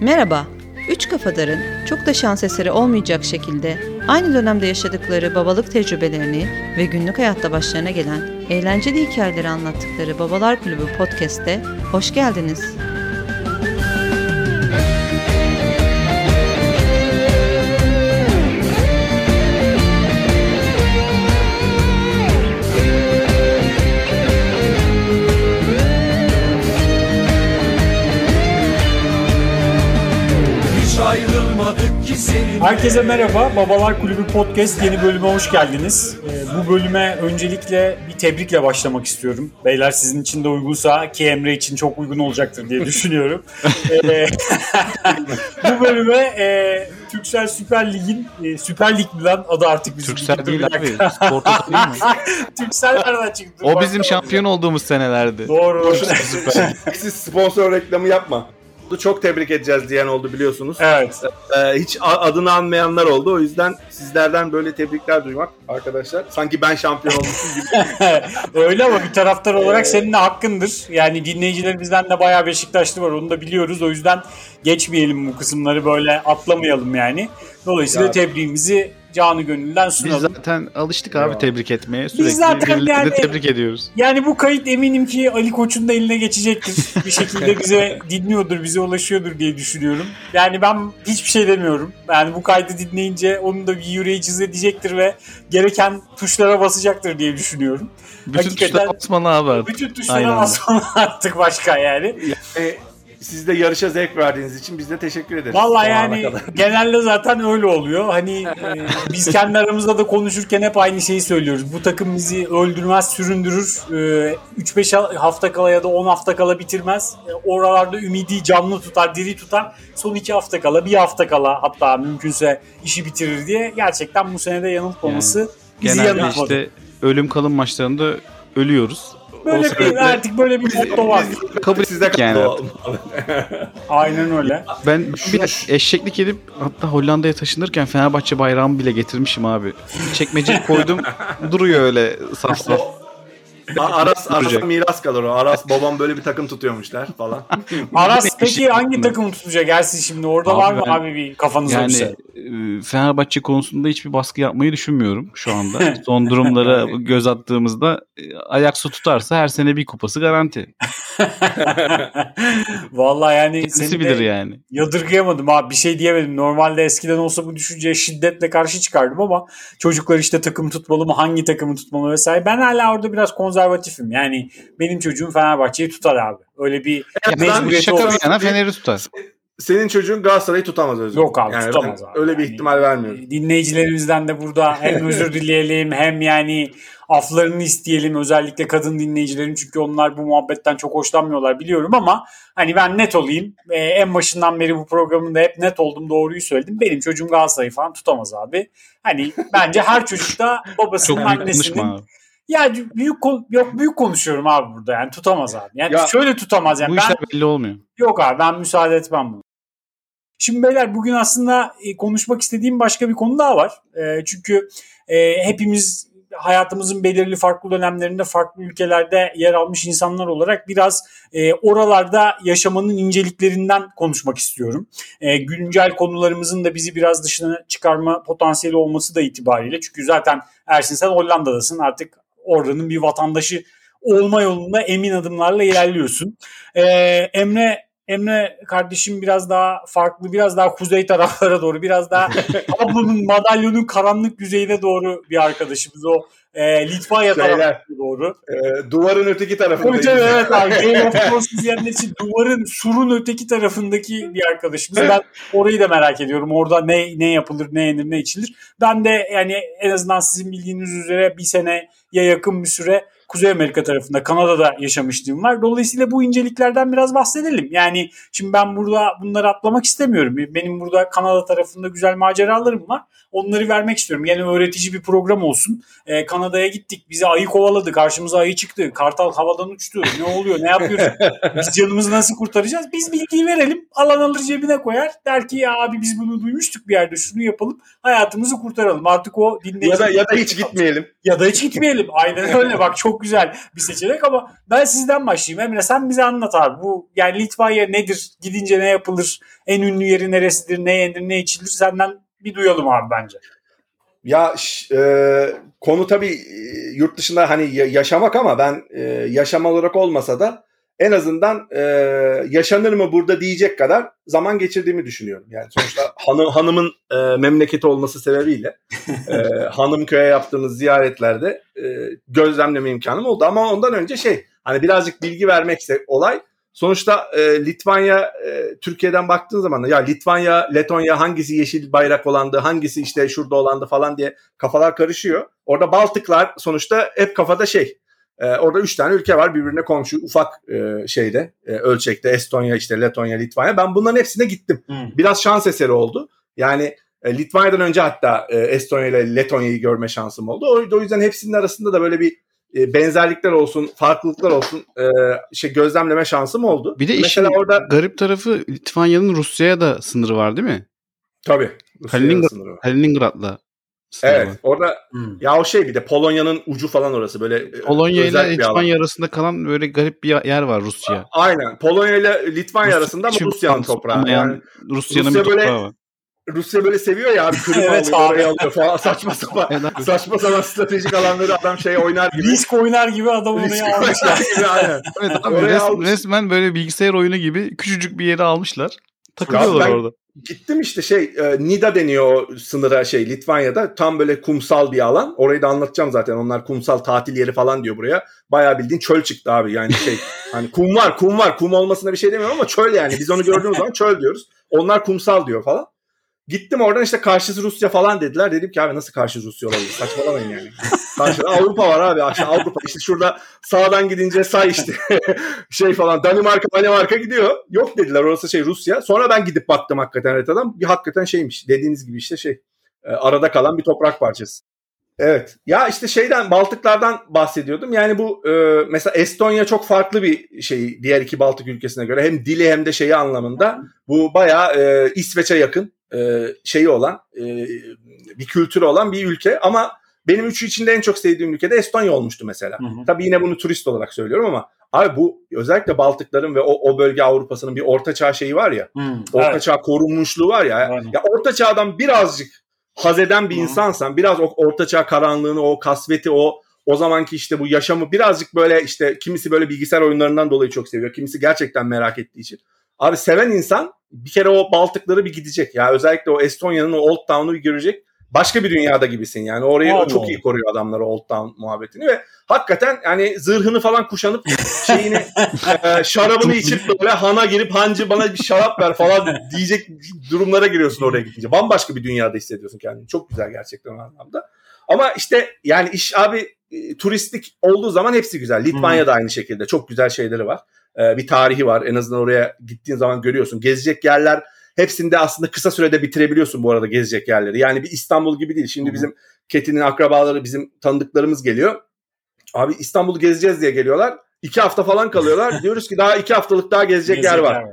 Merhaba. Üç kafadarın çok da şans eseri olmayacak şekilde aynı dönemde yaşadıkları babalık tecrübelerini ve günlük hayatta başlarına gelen eğlenceli hikayeleri anlattıkları Babalar Kulübü podcast'te hoş geldiniz. Herkese merhaba. Babalar Kulübü Podcast yeni bölüme hoş geldiniz. Ee, bu bölüme öncelikle bir tebrikle başlamak istiyorum. Beyler sizin için de uygunsa ki Emre için çok uygun olacaktır diye düşünüyorum. Ee, bu bölüme e, Türksel Süper Lig'in e, Süper Lig mi lan adı artık bizim. Türksel değil abi. Spor Toto değil mi? Türksel nereden çıktı? O bizim şampiyon olduğumuz senelerdi. Doğru. Siz sponsor reklamı yapma. Çok tebrik edeceğiz diyen oldu biliyorsunuz. evet. Ee, hiç adını anmayanlar oldu. O yüzden sizlerden böyle tebrikler duymak arkadaşlar. Sanki ben şampiyon olmuşum gibi. Öyle ama bir taraftar olarak senin de hakkındır. Yani dinleyicilerimizden de bayağı Beşiktaşlı var onu da biliyoruz. O yüzden geçmeyelim bu kısımları böyle atlamayalım yani. Dolayısıyla Ya. tebriğimizi canı gönülden Biz sunalım. zaten alıştık abi Ya. tebrik etmeye. Sürekli zaten birilerini yani- tebrik ediyoruz. Yani bu kayıt eminim ki Ali Koç'un da eline geçecektir. Bir şekilde bize dinliyordur, bize ulaşıyordur diye düşünüyorum. Yani ben hiçbir şey demiyorum. Yani bu kaydı dinleyince onun da bir yüreği edecektir ve gereken tuşlara basacaktır diye düşünüyorum. Bütün Hakikaten- tuşlar basmalı abi artık. Bütün Aynen tuşlara öyle. basmam artık başka yani. Ee, siz de yarışa zevk verdiğiniz için biz de teşekkür ederiz. Ana yani kadar. genelde zaten öyle oluyor. Hani e, biz kendi aramızda da konuşurken hep aynı şeyi söylüyoruz. Bu takım bizi öldürmez, süründürür. E, 3-5 hafta kala ya da 10 hafta kala bitirmez. E, oralarda ümidi canlı tutar, diri tutar. Son 2 hafta kala, bir hafta kala hatta mümkünse işi bitirir diye gerçekten bu senede yanıltmaması bizi Genelde yanıltmadı. işte ölüm kalım maçlarında ölüyoruz. Böyle o bir, artık böyle bir motto var. Kabul sizde yani. Aynen öyle. Ben bir eşeklik edip hatta Hollanda'ya taşınırken Fenerbahçe bayrağımı bile getirmişim abi. Çekmeceye koydum duruyor öyle saf saf. Aras, Aras'a miras kalır o. Aras babam böyle bir takım tutuyormuşlar falan. Aras Bir peki eşek hangi takımı tutacak Ersin şimdi? Orada Abi var mı ben- abi bir kafanızda bir Yani şey? e, Fenerbahçe konusunda hiçbir baskı yapmayı düşünmüyorum şu anda. Son durumlara göz attığımızda e, ayaksu tutarsa her sene bir kupası garanti. Vallahi yani Kendisi bilir yani. yadırgayamadım abi bir şey diyemedim. Normalde eskiden olsa bu düşünceye şiddetle karşı çıkardım ama çocuklar işte takım tutmalı mı hangi takımı tutmalı vesaire. Ben hala orada biraz konservatifim. Yani benim çocuğum Fenerbahçe'yi tutar abi. Öyle bir ben mecburiyeti şaka bir yana Fener'i tutar. Senin çocuğun Galatasaray'ı tutamaz Özgür. Yok abi, yani tutamaz abi. Öyle bir Yani- ihtimal vermiyorum. Dinleyicilerimizden de burada hem özür dileyelim hem yani aflarını isteyelim özellikle kadın dinleyicilerim çünkü onlar bu muhabbetten çok hoşlanmıyorlar biliyorum ama hani ben net olayım Ee, en başından beri bu programında hep net oldum doğruyu söyledim benim çocuğum Galatasaray'ı falan tutamaz abi hani bence her çocukta babasının annesinin. Ya büyük yok büyük konuşuyorum abi burada yani tutamaz abi yani Ya, şöyle tutamaz yani Bu ben işler belli olmuyor. Yok abi ben müsaade etmem buna. Şimdi beyler bugün aslında e, konuşmak istediğim başka bir konu daha var. E, çünkü e, hepimiz hayatımızın belirli farklı dönemlerinde farklı ülkelerde yer almış insanlar olarak biraz e, oralarda yaşamanın inceliklerinden konuşmak istiyorum. E, güncel konularımızın da bizi biraz dışına çıkarma potansiyeli olması da itibariyle. Çünkü zaten Ersin sen Hollanda'dasın artık oranın bir vatandaşı olma yolunda emin adımlarla ilerliyorsun. E, Emre Emre kardeşim biraz daha farklı, biraz daha kuzey taraflara doğru, biraz daha tablonun, madalyonun karanlık yüzeyine doğru bir arkadaşımız. O e, Litvanya Şeyler. tarafına doğru. Ee, duvarın öteki tarafındayız. Hocam evet abi. Game of Thrones izleyenler için duvarın, surun öteki tarafındaki bir arkadaşımız. Ben orayı da merak ediyorum. Orada ne ne yapılır, ne yenir, ne içilir. Ben de yani en azından sizin bildiğiniz üzere bir seneye yakın bir süre Kuzey Amerika tarafında, Kanada'da yaşamışlığım var. Dolayısıyla bu inceliklerden biraz bahsedelim. Yani şimdi ben burada bunları atlamak istemiyorum. Benim burada Kanada tarafında güzel maceralarım var. Onları vermek istiyorum. Yani öğretici bir program olsun. Ee, Kanada'ya gittik. Bizi ayı kovaladı. Karşımıza ayı çıktı. Kartal havadan uçtu. Ne oluyor? Ne yapıyoruz? Biz canımızı nasıl kurtaracağız? Biz bilgiyi verelim. Alan alır cebine koyar. Der ki ya abi biz bunu duymuştuk bir yerde. Şunu yapalım. Hayatımızı kurtaralım. Artık o dinleyici... Ya da ya da hiç gitmeyelim. Ya da hiç gitmeyelim. Aynen öyle. Bak çok güzel bir seçenek ama ben sizden başlayayım. Emre sen bize anlat abi. Bu yani Litvanya nedir? Gidince ne yapılır? En ünlü yeri neresidir? Ne yenir? Ne içilir? Senden bir duyalım abi bence. Ya e, konu tabii e, yurt dışında hani ya- yaşamak ama ben e, yaşam olarak olmasa da en azından e, yaşanır mı burada diyecek kadar zaman geçirdiğimi düşünüyorum. Yani sonuçta hanım, hanımın e, memleketi olması sebebiyle e, hanım köye yaptığımız ziyaretlerde e, gözlemleme imkanım oldu. Ama ondan önce şey hani birazcık bilgi vermekse olay Sonuçta e, Litvanya e, Türkiye'den baktığın zaman ya Litvanya, Letonya hangisi yeşil bayrak olandı, hangisi işte şurada olandı falan diye kafalar karışıyor. Orada Baltıklar sonuçta hep kafada şey. E, orada üç tane ülke var birbirine komşu ufak e, şeyde e, ölçekte Estonya işte Letonya, Litvanya. Ben bunların hepsine gittim. Biraz şans eseri oldu. Yani e, Litvanya'dan önce hatta e, Estonya ile Letonya'yı görme şansım oldu. O, o yüzden hepsinin arasında da böyle bir e, benzerlikler olsun, farklılıklar olsun e, şey gözlemleme şansım oldu. Bir de işin Mesela orada garip tarafı Litvanya'nın Rusya'ya da sınırı var değil mi? tabii Rusya'ya Kaliningrad-. Kaliningrad'la Evet, orada Hmm. ya o şey bir de Polonya'nın ucu falan orası böyle e, Polonya ile. Litvanya arasında kalan böyle garip bir yer var Rusya. Aynen. Polonya ile Litvanya Rus- arasında ama Rusya'nın toprağı. tutulmayan Yani Rusya'nın Rusya bir böyle- toprağı var. Rusya böyle seviyor ya abi Kırım Evet alıyor, abi. orayı alıyor falan saçma sapan. Saçma sapan stratejik alanları adam şey oynar gibi. Risk oynar gibi adam Risk oraya almış ya. gibi aynen. Evet abi Oraya res- almış. resmen böyle bilgisayar oyunu gibi küçücük bir yere almışlar. Takılıyorlar ben- orada. Gittim işte şey e, Nida deniyor o sınıra şey Litvanya'da tam böyle kumsal bir alan. Orayı da anlatacağım zaten. Onlar kumsal tatil yeri falan diyor buraya. Bayağı bildiğin çöl çıktı abi yani şey. hani kum var kum var kum olmasına bir şey demiyorum ama çöl yani. Biz onu gördüğümüz zaman çöl diyoruz. Onlar kumsal diyor falan. Gittim oradan işte karşısı Rusya falan dediler. Dedim ki abi nasıl karşı Rusya olabilir? Saçmalamayın yani. Karşıda Avrupa var abi. Aşağı Avrupa. İşte şurada sağdan gidince say işte. şey falan. Danimarka, Danimarka gidiyor. Yok dediler orası şey Rusya. Sonra ben gidip baktım hakikaten haritadan. Bir hakikaten şeymiş. Dediğiniz gibi işte şey. e, arada kalan bir toprak parçası. Evet. Ya işte şeyden Baltıklardan bahsediyordum. Yani bu e, mesela Estonya çok farklı bir şey diğer iki Baltık ülkesine göre. Hem dili hem de şeyi anlamında. Bu bayağı e, İsveç'e yakın e, şeyi olan e, bir kültürü olan bir ülke. Ama benim üçü içinde en çok sevdiğim ülke de Estonya olmuştu mesela. Hı hı. Tabii yine bunu turist olarak söylüyorum ama abi bu özellikle Baltıkların ve o, o bölge Avrupa'sının bir ortaçağ şeyi var ya. Hmm, Orta evet. çağ korunmuşluğu var ya. Aynen. Ya orta çağdan birazcık haz eden bir Hı. insansan, biraz o orta çağ karanlığını, o kasveti, o o zamanki işte bu yaşamı birazcık böyle işte kimisi böyle bilgisayar oyunlarından dolayı çok seviyor. Kimisi gerçekten merak ettiği için. Abi seven insan bir kere o Baltıkları bir gidecek. Ya özellikle o Estonya'nın o Old Town'u bir görecek. Başka bir dünyada gibisin yani. Orayı Allah çok iyi koruyor adamlar Old Town muhabbetini ve hakikaten yani zırhını falan kuşanıp şeyini e, şarabını içip böyle hana girip hancı bana bir şarap ver falan diyecek durumlara giriyorsun oraya gidince. Bambaşka bir dünyada hissediyorsun kendini. Çok güzel gerçekten o anlamda. Ama işte yani iş abi e, turistik olduğu zaman hepsi güzel. Litvanya da aynı şekilde. Çok güzel şeyleri var. E, bir tarihi var. En azından oraya gittiğin zaman görüyorsun. Gezecek yerler hepsinde aslında kısa sürede bitirebiliyorsun bu arada gezecek yerleri. Yani bir İstanbul gibi değil. Şimdi Hı hı. bizim Ketin'in akrabaları, bizim tanıdıklarımız geliyor. Abi İstanbul'u gezeceğiz diye geliyorlar. İki hafta falan kalıyorlar. Diyoruz ki daha iki haftalık daha gezecek yer var.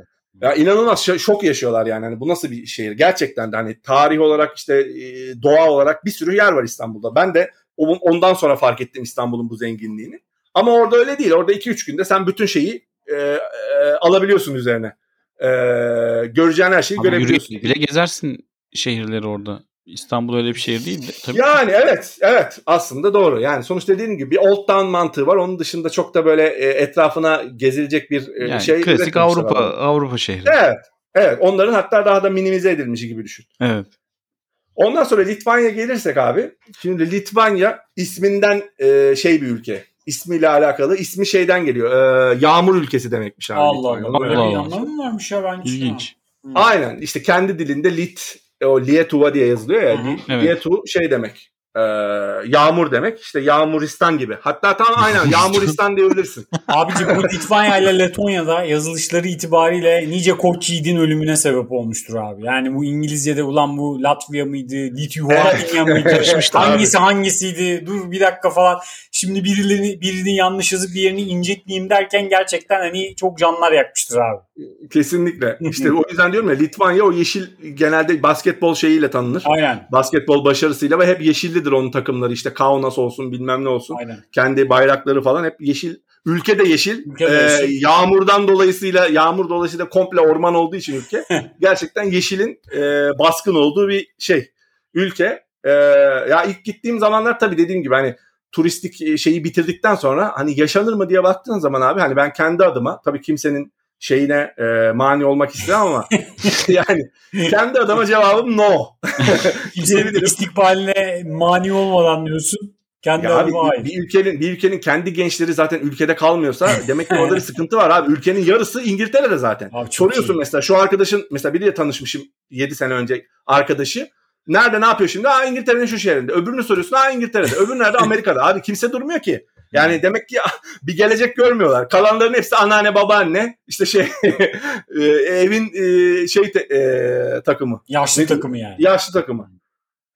Ya inanılmaz şo- şok yaşıyorlar yani. Hani bu nasıl bir şehir? Gerçekten de hani tarih olarak işte e, doğa olarak bir sürü yer var İstanbul'da. Ben de ondan sonra fark ettim İstanbul'un bu zenginliğini. Ama orada öyle değil. Orada 2-3 günde sen bütün şeyi e, e, alabiliyorsun üzerine. E, göreceğin her şeyi Abi görebiliyorsun. yürüyüp bile gezersin şehirleri orada. İstanbul öyle bir şehir değil de. Tabii Yani evet evet aslında doğru. Yani sonuç dediğim gibi bir Old Town mantığı var. Onun dışında çok da böyle e, etrafına gezilecek bir e, yani şey klasik Avrupa adamlar. Avrupa şehri. Evet. Evet. Onların hatta daha da minimize edilmişi gibi düşün. Evet. Ondan sonra Litvanya gelirsek abi. Şimdi Litvanya isminden e, şey bir ülke. İsmiyle alakalı. ismi şeyden geliyor. E, yağmur ülkesi demekmiş abi. Allah. Allah. Böyle bir anlamı mı varmış ya ben hiç İlginç. Aynen. işte kendi dilinde Lit o Lietuva diye yazılıyor ya. Hı hı. Li- Evet. Lietu şey demek. E, yağmur demek. İşte Yağmuristan gibi. Hatta tam aynen Yağmuristan diyebilirsin. Abicim bu Litvanya ile Letonya'da yazılışları itibariyle nice koç yiğidin ölümüne sebep olmuştur abi. Yani bu İngilizce'de ulan bu Latvia mıydı, Litvanya mıydı, Karışmıştı abi. hangisi hangisiydi, dur bir dakika falan. Şimdi birilerini, birini yanlış yazıp bir yerini incitmeyeyim derken gerçekten hani çok canlar yakmıştır abi. Kesinlikle. İşte o yüzden diyorum ya Litvanya o yeşil genelde basketbol şeyiyle tanınır. Aynen. Basketbol başarısıyla ve hep yeşillidir onun takımları. İşte Kaunas olsun bilmem ne olsun. Aynen. Kendi bayrakları falan hep yeşil. Ülke de yeşil. Ülke de Ee, yeşil. yağmurdan dolayısıyla yağmur dolayısıyla komple orman olduğu için ülke gerçekten yeşilin e, baskın olduğu bir şey. Ülke. E, ya ilk gittiğim zamanlar tabii dediğim gibi hani turistik şeyi bitirdikten sonra hani yaşanır mı diye baktığın zaman abi hani ben kendi adıma tabii kimsenin şeyine e, mani olmak istemem ama yani kendi adıma cevabım no. Kimsenin istikbaline mani olmadan diyorsun. Kendi Ya abi ait. bir ülkenin bir ülkenin kendi gençleri zaten ülkede kalmıyorsa demek ki orada bir sıkıntı var abi. Ülkenin yarısı İngiltere'de zaten. Abi Soruyorsun iyi. mesela şu arkadaşın mesela biriyle tanışmışım 7 sene önce arkadaşı. Nerede ne yapıyor şimdi? Aa İngiltere'nin şu şehrinde. Öbürünü soruyorsun. Aa İngiltere'de. Öbürü nerede? Amerika'da. Abi kimse durmuyor ki. Yani demek ki bir gelecek görmüyorlar. Kalanların hepsi anneanne babaanne işte şey e, evin e, şey te- e, takımı. Yaşlı Ne- takımı yani. Yaşlı takımı.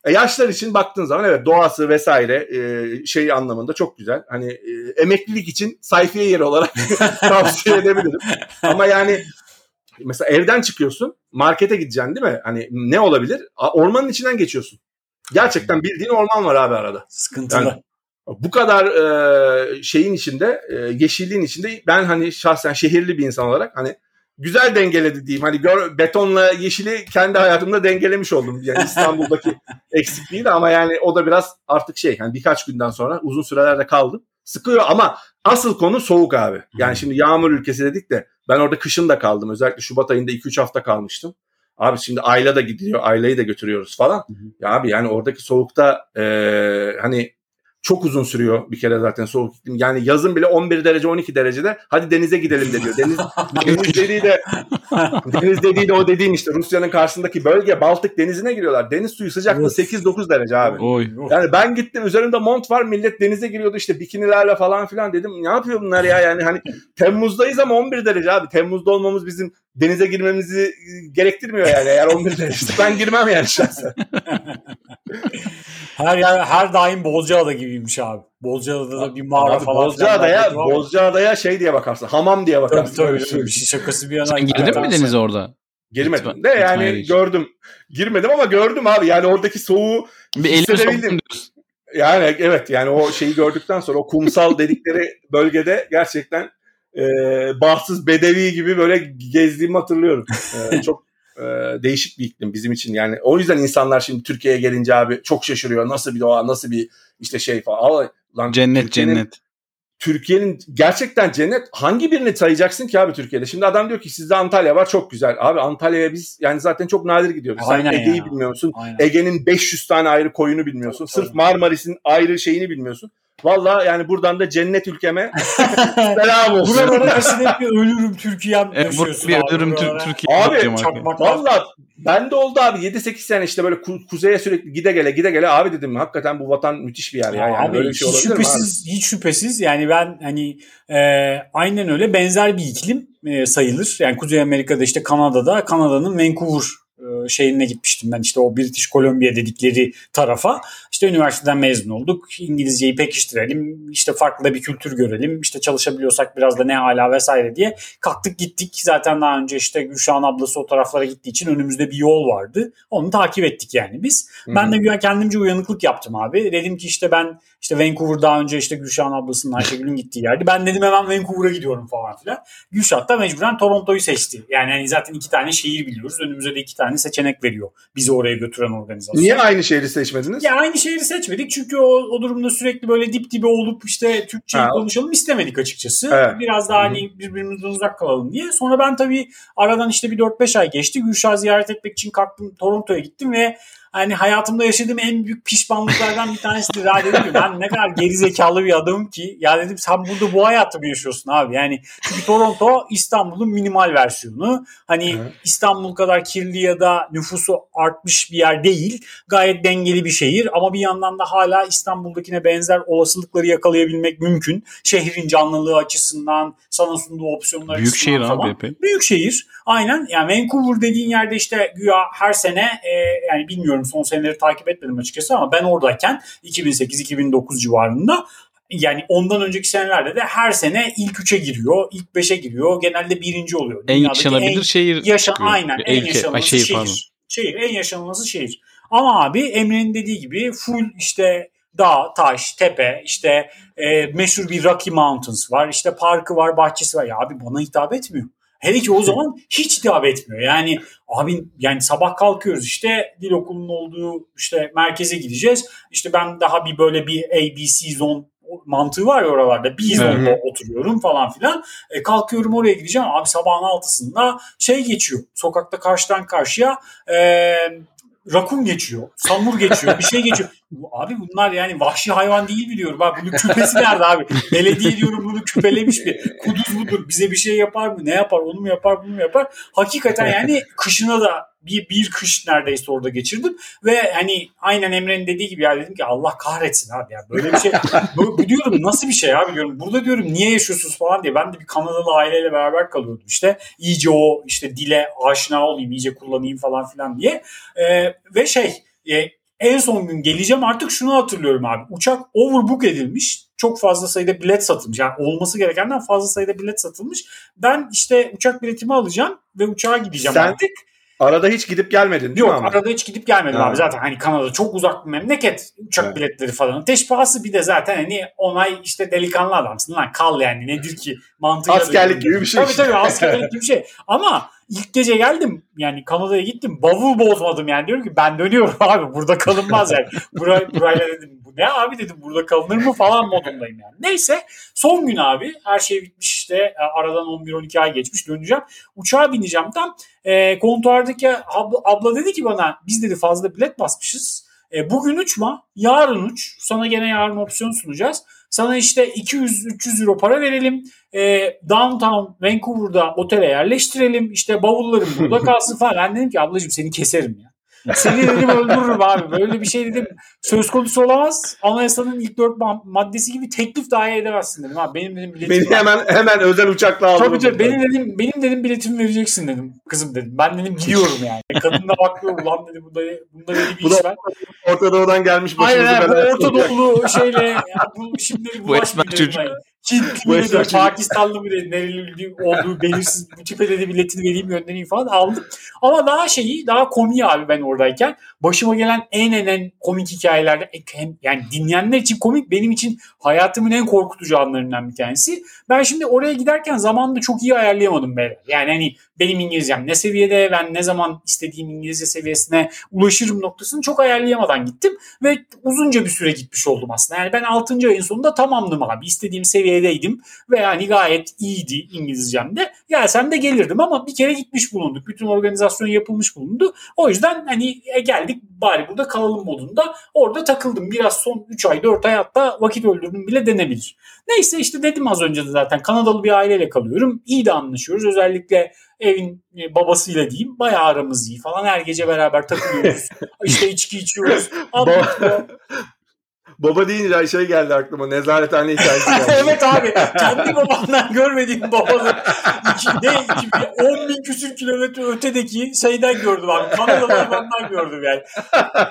E, yaşlar için baktığın zaman evet doğası vesaire e, şey anlamında çok güzel. Hani e, emeklilik için sayfiye yeri olarak tavsiye edebilirim. Ama yani mesela evden çıkıyorsun markete gideceksin değil mi? Hani ne olabilir? Ormanın içinden geçiyorsun. Gerçekten bildiğin orman var abi arada. Sıkıntılı. Yani- Bu kadar e, şeyin içinde, e, yeşilliğin içinde ben hani şahsen şehirli bir insan olarak hani güzel dengeledi diyeyim. Hani gör, betonla yeşili kendi hayatımda dengelemiş oldum. Yani İstanbul'daki eksikliği de ama yani o da biraz artık şey hani birkaç günden sonra uzun sürelerde kaldım. Sıkıyor ama asıl konu soğuk abi. Yani şimdi yağmur ülkesi dedik de ben orada kışın da kaldım. Özellikle Şubat ayında 2-3 hafta kalmıştım. Abi şimdi Ayla da gidiyor. Ayla'yı da götürüyoruz falan. Ya abi yani oradaki soğukta e, hani çok uzun sürüyor bir kere zaten soğuk iklim. Yani yazın bile 11 derece 12 derecede hadi denize gidelim de diyor. Deniz, deniz dediği de deniz dediği de o dediğin işte Rusya'nın karşısındaki bölge Baltık denizine giriyorlar. Deniz suyu sıcaklığı Of. 8-9 derece abi. Oy. Yani ben gittim üzerimde mont var millet denize giriyordu işte bikinilerle falan filan dedim ne yapıyor bunlar ya yani hani Temmuz'dayız ama 11 derece abi Temmuz'da olmamız bizim denize girmemizi e, gerektirmiyor yani eğer 11 derece ben girmem yani şahsen. Her yer her daim Bozcaada gibiymiş abi. Bozcaada'da da bir mağara Abi falan. Bozcaada'ya. Bozcaada'ya şey diye bakarsın hamam diye Tabii bakarsın. tabii. Tabii. söyleyeyim. Bir şey şakası bir yana. Sen girdin mi denize orada? Girmedim Lütfen- de yani lütfen gördüm. Girmedim ama gördüm abi yani oradaki soğuğu Bir Hissedebildim. Yani evet yani o şeyi gördükten sonra o kumsal dedikleri bölgede gerçekten e, bahtsız bedevi gibi böyle gezdiğimi hatırlıyorum. E, çok e, değişik bir iklim bizim için yani. O yüzden insanlar şimdi Türkiye'ye gelince abi çok şaşırıyor. Nasıl bir doğa, nasıl bir işte şey falan. Lan Cennet Türkiye'nin- cennet. Türkiye'nin gerçekten cennet hangi birini sayacaksın ki abi Türkiye'de? Şimdi adam diyor ki sizde Antalya var çok güzel. Abi Antalya'ya biz yani zaten çok nadir gidiyoruz. Sen Aynen Ege'yi ya. bilmiyor musun? Aynen. Ege'nin 500 tane ayrı koyunu bilmiyorsun. Tabii. Sırf Marmaris'in ayrı şeyini bilmiyorsun. Valla yani buradan da cennet ülkeme selam olsun. Buralara kesinlikle ölürüm Türkiye'm E, yaşıyorsun bir abi. ölürüm buralara. Tür- Türkiye. Abi, Valla ben de oldu abi 7-8 sene işte böyle ku- kuzeye sürekli gide gele gide gele abi dedim hakikaten bu vatan müthiş bir yer ya. Yani abi böyle bir şey hiç mi abi? şüphesiz, hiç şüphesiz yani ben hani e, aynen öyle benzer bir iklim e, sayılır. Yani Kuzey Amerika'da işte Kanada'da Kanada'nın Vancouver e, şehrine gitmiştim ben işte o British Columbia dedikleri tarafa. İşte üniversiteden mezun olduk. İngilizceyi pekiştirelim. işte farklı bir kültür görelim. işte çalışabiliyorsak biraz da ne hala vesaire diye kalktık gittik. Zaten daha önce işte Gülşah'ın ablası o taraflara gittiği için önümüzde bir yol vardı. Onu takip ettik yani biz. Ben de kendimce uyanıklık yaptım abi. Dedim ki işte ben işte Vancouver daha önce işte Gülşah'ın ablasının Ayşegül'ün gittiği yerdi. Ben dedim hemen Vancouver'a gidiyorum falan filan. Gülşah da mecburen Toronto'yu seçti. Yani hani zaten iki tane şehir biliyoruz. Önümüze de iki tane seçenek veriyor. Bizi oraya götüren organizasyon. Niye aynı şehri seçmediniz? Ya aynı şehri seçmedik çünkü o, o durumda sürekli böyle dip dibe olup işte Türkçeyi Ha. konuşalım istemedik açıkçası. Evet. Biraz daha hani birbirimizden uzak kalalım diye. Sonra ben tabii aradan işte bir 4-5 ay geçti. Gülşah'ı ziyaret etmek için kalktım Toronto'ya gittim ve hani hayatımda yaşadığım en büyük pişmanlıklardan bir tanesidir. Ya dedim ki ben ne kadar gerizekalı bir adamım ki. Ya dedim sen burada bu hayatı mı yaşıyorsun abi? Yani çünkü Toronto İstanbul'un minimal versiyonu. Hani Hı. İstanbul kadar kirli ya da nüfusu artmış bir yer değil. Gayet dengeli bir şehir ama bir yandan da hala İstanbul'dakine benzer olasılıkları yakalayabilmek mümkün. Şehrin canlılığı açısından, sana sunduğu opsiyonlar Büyük açısından şehir falan. abi epey. Büyük şehir. Aynen. Yani Vancouver dediğin yerde işte güya her sene e, yani bilmiyorum son seneleri takip etmedim açıkçası ama ben oradayken 2008-2009 civarında yani ondan önceki senelerde de her sene ilk üçe giriyor, ilk beşe giriyor. Genelde birinci oluyor. En Dünyadaki yaşanabilir en şehir yaşa çıkıyor. aynen en Ülke- yaşanılması Ay, şehir, şehir. pardon. Şehir en yaşanılması şehir. Ama abi Emre'nin dediği gibi full işte dağ, taş, tepe, işte e, meşhur bir Rocky Mountains var. işte parkı var, bahçesi var. Ya abi bana hitap etmiyor. Hele ki o zaman hiç hitap etmiyor. Yani abi yani sabah kalkıyoruz işte dil okulunun olduğu işte merkeze gideceğiz. İşte ben daha bir böyle bir ABC zone mantığı var ya oralarda. Bir zonda Evet. oturuyorum falan filan. E, kalkıyorum oraya gideceğim. Abi sabahın altısında şey geçiyor. Sokakta karşıdan karşıya e, rakun geçiyor. Samur geçiyor. Bir şey geçiyor. Abi bunlar yani vahşi hayvan değil biliyorum. Bak bunun küpesi nerede abi? Belediye diyorum bunu küpelemiş bir. Kuduz mudur? Bize bir şey yapar mı? Ne yapar? Onu mu yapar? Bunu mu yapar? Hakikaten yani kışına da bir, bir kış neredeyse orada geçirdim. Ve hani aynen Emre'nin dediği gibi ya dedim ki Allah kahretsin abi ya. Böyle bir şey. bu, bu diyorum nasıl bir şey abi diyorum. Burada diyorum niye yaşıyorsunuz falan diye. Ben de bir Kanadalı aileyle beraber kalıyordum işte. İyice o işte dile aşina olayım, iyice kullanayım falan filan diye. Ee, ve şey e, en son gün geleceğim artık şunu hatırlıyorum abi. Uçak overbook edilmiş. Çok fazla sayıda bilet satılmış. Yani olması gerekenden fazla sayıda bilet satılmış. Ben işte uçak biletimi alacağım ve uçağa gideceğim Sen artık. Arada hiç gidip gelmedin değil Yok mi ama? arada hiç gidip gelmedim Ha. abi zaten hani Kanada çok uzak bir memleket uçak Evet. biletleri falan. Ateş pahası bir de zaten hani onay işte delikanlı adamsın lan kal yani nedir ki mantığıyla. da Askerlik gibi bir şey Tabii tabii askerlik gibi bir şey ama ilk gece geldim yani Kanada'ya gittim bavul bozmadım yani diyorum ki ben dönüyorum abi burada kalınmaz yani. Buraya, burayla dedim bu ne abi dedim burada kalınır mı falan modundayım yani. Neyse son gün abi her şey bitmiş işte e, aradan 11-12 ay geçmiş döneceğim. Uçağa bineceğim tam e, kontuardaki abla, abla dedi ki bana biz dedi fazla bilet basmışız. E, bugün uçma yarın uç sana gene yarın opsiyon sunacağız. Sana işte 200-300 euro para verelim. E, downtown Vancouver'da otele yerleştirelim. İşte bavullarım burada kalsın falan. Ben dedim ki ablacığım seni keserim ya. Seni dedim öldürürüm abi. Böyle bir şey dedim söz konusu olamaz. Anayasanın ilk dört ma- maddesi gibi teklif dahi edemezsin dedim. Abi benim dedim biletim Beni var. hemen hemen özel uçakla aldın. Tabii tabii benim dedim benim dedim biletimi vereceksin dedim kızım dedim. Ben dedim gidiyorum yani. Kadın da bakıyor ulan dedi bunda, bunda dedi bir Bu iş var. Orta Doğu'dan gelmiş Aynen başımızı aynen. bu belaya Orta. Doğulu şeyle ya bu şimdi Bu esmer bulaşmayın çocuk. dedim dedi, çocuk. Pakistanlı mı dedi, nereli olduğu belirsiz bu tipe dedi biletini vereyim göndereyim falan aldım. Ama daha şeyi daha komiği abi ben oradayken başıma gelen en en en komik hikayelerde hem yani dinleyenler için komik benim için hayatımın en korkutucu anlarından bir tanesi. Ben şimdi oraya giderken zamanını çok iyi ayarlayamadım beyler. Yani hani benim İngilizcem ne seviyede ben ne zaman istediğim İngilizce seviyesine ulaşırım noktasını çok ayarlayamadan gittim ve uzunca bir süre gitmiş oldum aslında. Yani ben 6. ayın sonunda tamamdım abi. İstediğim seviyedeydim ve yani gayet iyiydi İngilizcem de. Gelsem de gelirdim ama bir kere gitmiş bulunduk. Bütün organizasyon yapılmış bulundu. O yüzden hani e, geldik bari burada kalalım modunda. Orada takıldım. Biraz son 3 ay 4 ay hatta vakit öldürdüm bile denebilir. Neyse işte dedim az önce de zaten Kanadalı bir aileyle kalıyorum. İyi de anlaşıyoruz. Özellikle evin e, babasıyla diyeyim. Bayağı aramız iyi falan. Her gece beraber takılıyoruz. işte içki içiyoruz. Anlatıyor. Baba deyince şey geldi aklıma. Nezarethane hikayesi geldi. evet abi. Kendi babamdan görmediğim babanın iki, ne, iki, 10 bin küsür kilometre ötedeki şeyden gördüm abi. Kanadalı babamdan gördüm yani.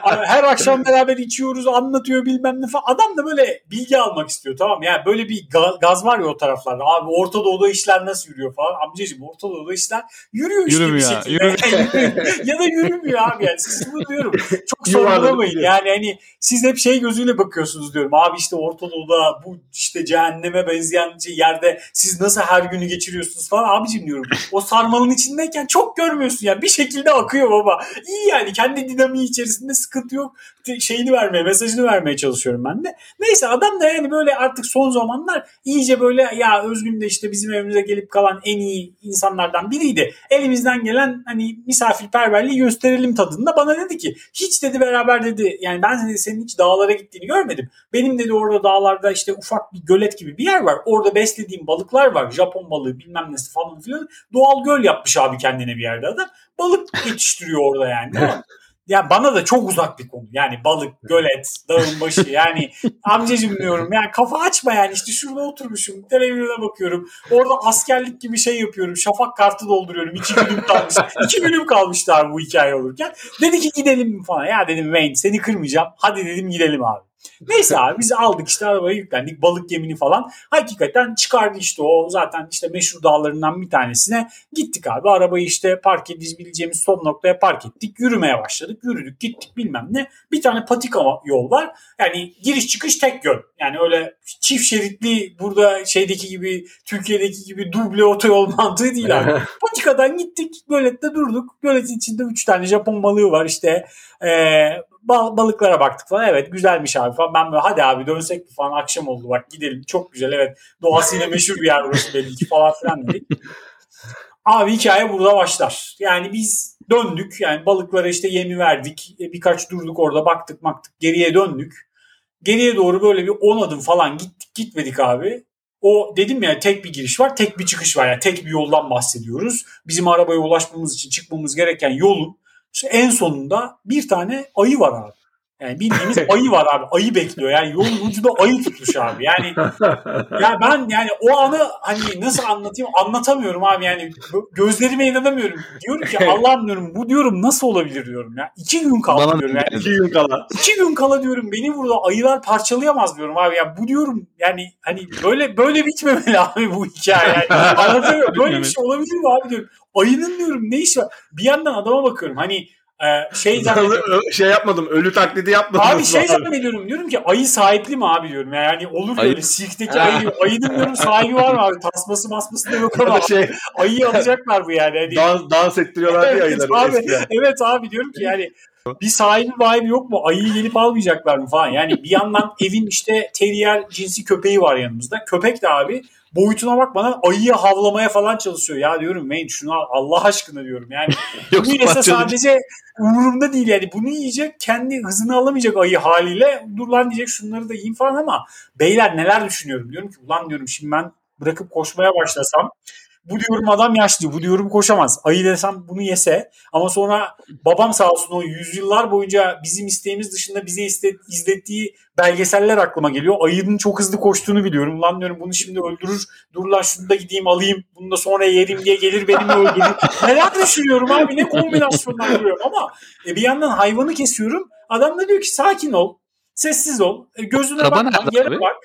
Abi her akşam beraber içiyoruz anlatıyor bilmem ne falan. Adam da böyle bilgi almak istiyor tamam mı? Yani böyle bir ga- gaz var ya o taraflarda. Abi Orta Doğu'da işler nasıl yürüyor falan. Amcacığım Orta Doğu'da işler yürüyor işte Yürümüyor, bir şekilde. ya da yürümüyor abi yani. Siz bunu diyorum. Çok sorgulamayın. Yani hani siz hep şey gözüyle bakıyorsunuz diyorum. Abi işte Orta Doğu'da bu işte cehenneme benzeyen şey yerde siz nasıl her günü geçiriyorsunuz falan abicim diyorum. O sarmalın içindeyken çok görmüyorsun yani. Bir şekilde akıyor baba. İyi yani kendi dinamiği içerisinde sıkıntı yok. Şeyini vermeye, mesajını vermeye çalışıyorum ben de. Neyse adam da yani böyle artık son zamanlar iyice böyle ya Özgün de işte bizim evimize gelip kalan en iyi insanlardan biriydi. Elimizden gelen hani misafirperverliği gösterelim tadında bana dedi ki hiç dedi beraber dedi yani ben senin hiç dağlara gittiğini görmedim. Benim dedi orada dağlarda işte ufak bir gölet gibi bir yer var. Orada beslediğim balıklar var. Japon balığı bilmem nesi falan filan. Doğal göl yapmış abi kendine bir yerde adam. Balık yetiştiriyor orada yani. Tamam mı? Ya bana da çok uzak bir konu. Yani balık, gölet, dağın başı yani amcacım diyorum. Yani kafa açma yani işte şurada oturmuşum. Televizyona bakıyorum. Orada askerlik gibi şey yapıyorum. Şafak kartı dolduruyorum. İki günüm kalmış. İki günüm kalmıştı abi bu hikaye olurken. Dedi ki gidelim falan. Ya dedim Wayne seni kırmayacağım. Hadi dedim gidelim abi. Neyse abi biz aldık işte arabaya yüklendik balık gemini falan. Hakikaten çıkardı işte o zaten işte meşhur dağlarından bir tanesine gittik abi. Arabayı işte park edebileceğimiz son noktaya park ettik. Yürümeye başladık. Yürüdük gittik bilmem ne. Bir tane patika yol var. Yani giriş çıkış tek yön. Yani öyle çift şeritli burada şeydeki gibi Türkiye'deki gibi duble otoyol mantığı değil abi. Patikadan gittik. Gölette durduk. Göletin içinde 3 tane Japon balığı var işte. Ee, bal- balıklara baktık falan. Evet güzelmiş abi falan. Ben böyle hadi abi dönsek mi falan akşam oldu bak gidelim. Çok güzel evet. Doğasıyla meşhur bir yer burası belli ki falan filan dedik. Abi hikaye burada başlar. Yani biz döndük. Yani balıklara işte yemi verdik. E, birkaç durduk orada baktık baktık. Geriye döndük. Geriye doğru böyle bir 10 adım falan gittik gitmedik abi. O dedim ya tek bir giriş var tek bir çıkış var. Yani tek bir yoldan bahsediyoruz. Bizim arabaya ulaşmamız için çıkmamız gereken yolun en sonunda bir tane ayı var abi. Yani bildiğimiz ayı var abi. Ayı bekliyor. Yani yolun ucunda ayı tutmuş abi. Yani ya ben yani o anı hani nasıl anlatayım anlatamıyorum abi. Yani gözlerime inanamıyorum. Diyorum ki Allah'ım diyorum bu diyorum nasıl olabilir diyorum ya. İki gün kaldı Bana diyorum. Yani İki gün kala. iki gün kala diyorum beni burada ayılar parçalayamaz diyorum abi. Ya bu diyorum yani hani böyle böyle bitmemeli abi bu hikaye. Yani. Anlatamıyorum. Böyle bir şey olabilir mi abi diyorum. Ayının diyorum ne işi var? Bir yandan adama bakıyorum hani e, şey zannediyorum. şey yapmadım. Ölü taklidi yapmadım. Abi şey zannediyorum diyorum ki ayı sahipli mi abi diyorum. Yani olur Ayı- böyle sirkteki ayı. Ayının diyorum sahibi var mı abi? Tasması masması da yok ama şey ayıyı alacaklar bu yani. Hani, dans, dans ettiriyorlar diye evet, ayıları abi, eskiden. evet abi diyorum ki yani bir sahibi sahibi yok mu? Ayıyı gelip almayacaklar mı falan. Yani bir yandan evin işte terrier cinsi köpeği var yanımızda. Köpek de abi boyutuna bak bana ayıya havlamaya falan çalışıyor. Ya diyorum Wayne şunu al, Allah aşkına diyorum. Yani bunu yese sadece umurumda değil yani. Bunu yiyecek kendi hızını alamayacak ayı haliyle. Dur lan diyecek şunları da yiyeyim falan ama beyler neler düşünüyorum. Diyorum ki ulan diyorum şimdi ben bırakıp koşmaya başlasam bu diyorum adam yaşlı bu diyorum koşamaz. Ayı desem bunu yese ama sonra babam sağ olsun o yüzyıllar boyunca bizim isteğimiz dışında bize izlettiği belgeseller aklıma geliyor. Ayının çok hızlı koştuğunu biliyorum. Ulan diyorum bunu şimdi öldürür. Dur lan şunu da gideyim alayım. Bunu da sonra yerim diye gelir beni öldürür. Neler düşünüyorum abi ne kombinasyonlar kuruyorum ama e, bir yandan hayvanı kesiyorum. Adam da diyor ki sakin ol. Sessiz ol. E, gözüne Araba nerede Yere bak.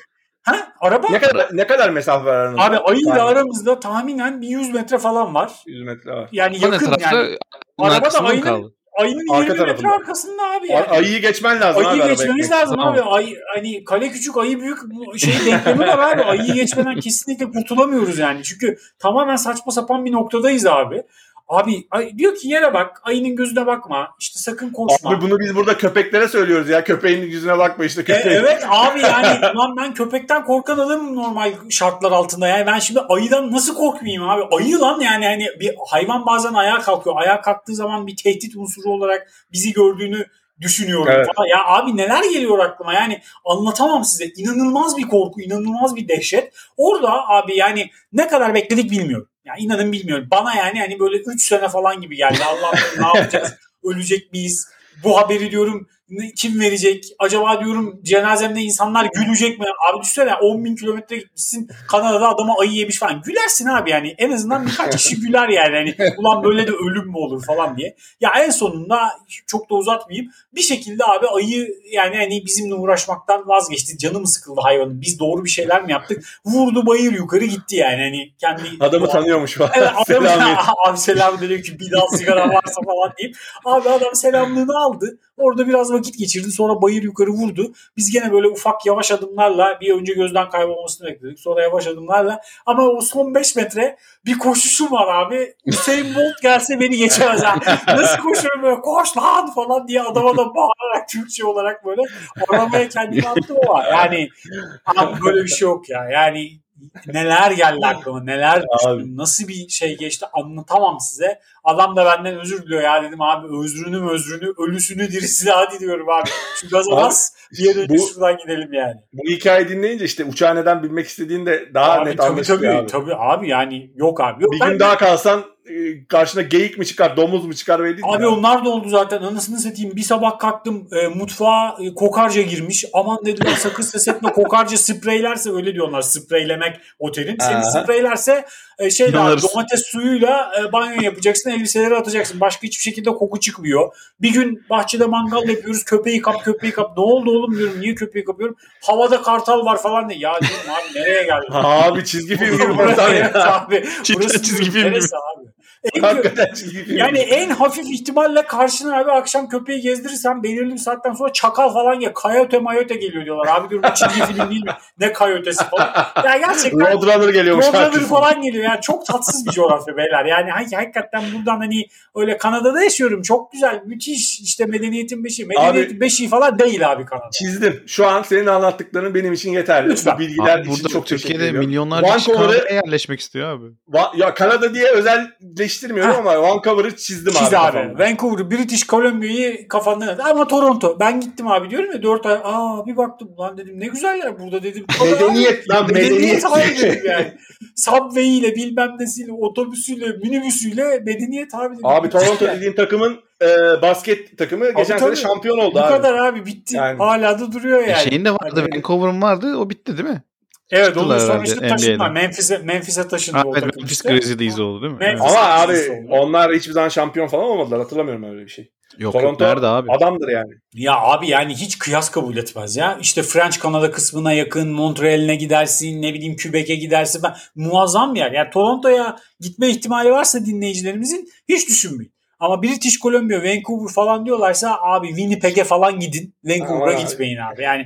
Ha? Araba? Ne kadar ne kadar mesafe var aranızda? Abi ayıyla Yani aramızda tahminen bir 100 metre falan var. 100 metre var. Yani Bana yakın tarafta yani. Araba da ayının, kaldı? ayının Arka 20 metre tarafında. arkasında abi yani. Ay- Ayıyı geçmen lazım abi. Ayıyı geçmemiz lazım Tamam. abi. Ay, hani kale küçük ayı büyük şey denklemi var abi. Ayıyı geçmeden kesinlikle kurtulamıyoruz yani. Çünkü tamamen saçma sapan bir noktadayız abi. Abi ay, diyor ki yere bak, ayının gözüne bakma. İşte sakın koşma. Abi bunu biz burada köpeklere söylüyoruz ya. Köpeğin yüzüne bakma işte E, köpeğin. evet abi yani lan ben köpekten korkan adamım normal şartlar altında. Yani ben şimdi ayıdan nasıl korkmayayım abi? Ayı lan yani hani bir hayvan bazen ayağa kalkıyor. Ayağa kalktığı zaman bir tehdit unsuru olarak bizi gördüğünü düşünüyorum Evet. falan. Ya abi neler geliyor aklıma yani anlatamam size. İnanılmaz bir korku, inanılmaz bir dehşet. Orada abi yani ne kadar bekledik bilmiyorum. Ya inanın bilmiyorum. Bana yani hani böyle 3 sene falan gibi geldi. Allah'ım ne yapacağız? Ölecek miyiz? Bu haberi diyorum kim verecek? Acaba diyorum cenazemde insanlar gülecek mi? Abi düşünsene 10 bin kilometre gitmişsin Kanada'da adama ayı yemiş falan. Gülersin abi yani. En azından birkaç kişi güler yani. Hani, ulan böyle de ölüm mü olur falan diye. Ya en sonunda çok da uzatmayayım. Bir şekilde abi ayı yani hani bizimle uğraşmaktan vazgeçti. Canı mı sıkıldı hayvanın? Biz doğru bir şeyler mi yaptık? Vurdu bayır yukarı gitti yani. Hani kendi Adamı tanıyormuş falan. Evet, adam, Selam abi selam dedi ki bir daha sigara varsa falan deyip abi adam selamlığını aldı. Orada biraz vakit geçirdi. Sonra bayır yukarı vurdu. Biz gene böyle ufak yavaş adımlarla bir önce gözden kaybolmasını bekledik. Sonra yavaş adımlarla ama o son 5 metre bir koşuşum var abi. Hüseyin Bolt gelse beni geçemez ha. Nasıl koşuyorum böyle koş lan falan diye adama da bağırarak Türkçe olarak böyle arabaya kendini attım ama yani abi böyle bir şey yok ya. Yani neler geldi aklıma neler düşündüm nasıl bir şey geçti anlatamam size. Adam da benden özür diliyor ya dedim abi özrünü özrünü ölüsünü dirisini hadi diyorum abi. Şu gaza bas bir önce bu- şuradan gidelim yani. Bu hikayeyi dinleyince işte uçağı neden bilmek istediğinde daha abi, net tabii anlaşılıyor tabii, abi. tabii abi yani yok abi. Yok, Bir ben- gün daha kalsan karşına geyik mi çıkar, domuz mu çıkar belli değil. Abi ya. onlar da oldu zaten. Anasını satayım. Bir sabah kalktım e, mutfağa e, kokarca girmiş. Aman dediler sakın ses etme kokarca spreylerse öyle diyorlar. Spreylemek o terim. Seni Aha. spreylerse e, Yanarız. domates suyuyla e, banyo yapacaksın. Elbiseleri atacaksın. Başka hiçbir şekilde koku çıkmıyor. Bir gün bahçede mangal yapıyoruz. Köpeği kap köpeği kap. Ne oldu oğlum diyorum. Niye köpeği kapıyorum? Havada kartal var falan diye. Ya diyorum abi nereye geldin? Abi çizgi film gibi abi. Burası çizgi film gibi. abi? En Hakikaten yani en hafif ihtimalle karşına abi akşam köpeği gezdirirsen belirli bir saatten sonra çakal falan ya kayote mayote geliyor diyorlar. Abi diyorum bu çizgi film değil mi? Ne kayotesi falan. Ya gerçekten Roadrunner geliyormuş Roadrunner falan geliyor. Yani çok tatsız bir coğrafya beyler. Yani hak- hakikaten buradan hani öyle Kanada'da yaşıyorum. Çok güzel. Müthiş işte medeniyetin beşiği. Medeniyetin beşiği falan değil abi Kanada. Çizdim. Şu an senin anlattıkların benim için yeterli. Lütfen. Bu bilgiler Abi için burada çok teşekkür Türkiye'de milyonlarca kişi Kanada'ya yerleşmek istiyor abi. Va- ya Kanada diye özelleştirmiyorum ama Vancouver'ı çizdim Çiz abi. abi. kafamda. Vancouver, British Columbia'yı kafandan Ama Toronto. Ben gittim abi diyorum ya 4 ay. Aa bir baktım lan dedim ne güzeller burada dedim. Medeniyet lan medeniyet. Medeniyet abi dedim yani. Subway ile bilmem nesiyle, otobüsüyle, minibüsüyle medeniyet abi dedim. Abi Toronto dediğin takımın e, basket takımı geçen tabii. sene şampiyon oldu Bu abi. kadar abi bitti. Yani. Hala da duruyor E, yani. şeyin de vardı. Hani- Vancouver'ın vardı. O bitti değil mi? Evet çıktılar onun sonra herhalde işte taşınma. NBA'den. Memphis'e Memphis'e taşındı Ha, o evet, takım Memphis işte. Grizzlies oldu değil mi? Memphis-. Ama abi Grizzlies oldu. onlar hiçbir zaman şampiyon falan olmadılar. Hatırlamıyorum öyle bir şey. Yok Toronto yok nerede abi? adamdır yani. Ya abi yani hiç kıyas kabul etmez ya. İşte French Kanada kısmına yakın Montreal'ine gidersin ne bileyim Quebec'e gidersin falan. Muazzam bir yer. Yani Toronto'ya gitme ihtimali varsa dinleyicilerimizin hiç düşünmeyin. Ama British Columbia, Vancouver falan diyorlarsa abi Winnipeg'e falan gidin. Vancouver'a gitmeyin abi. Yani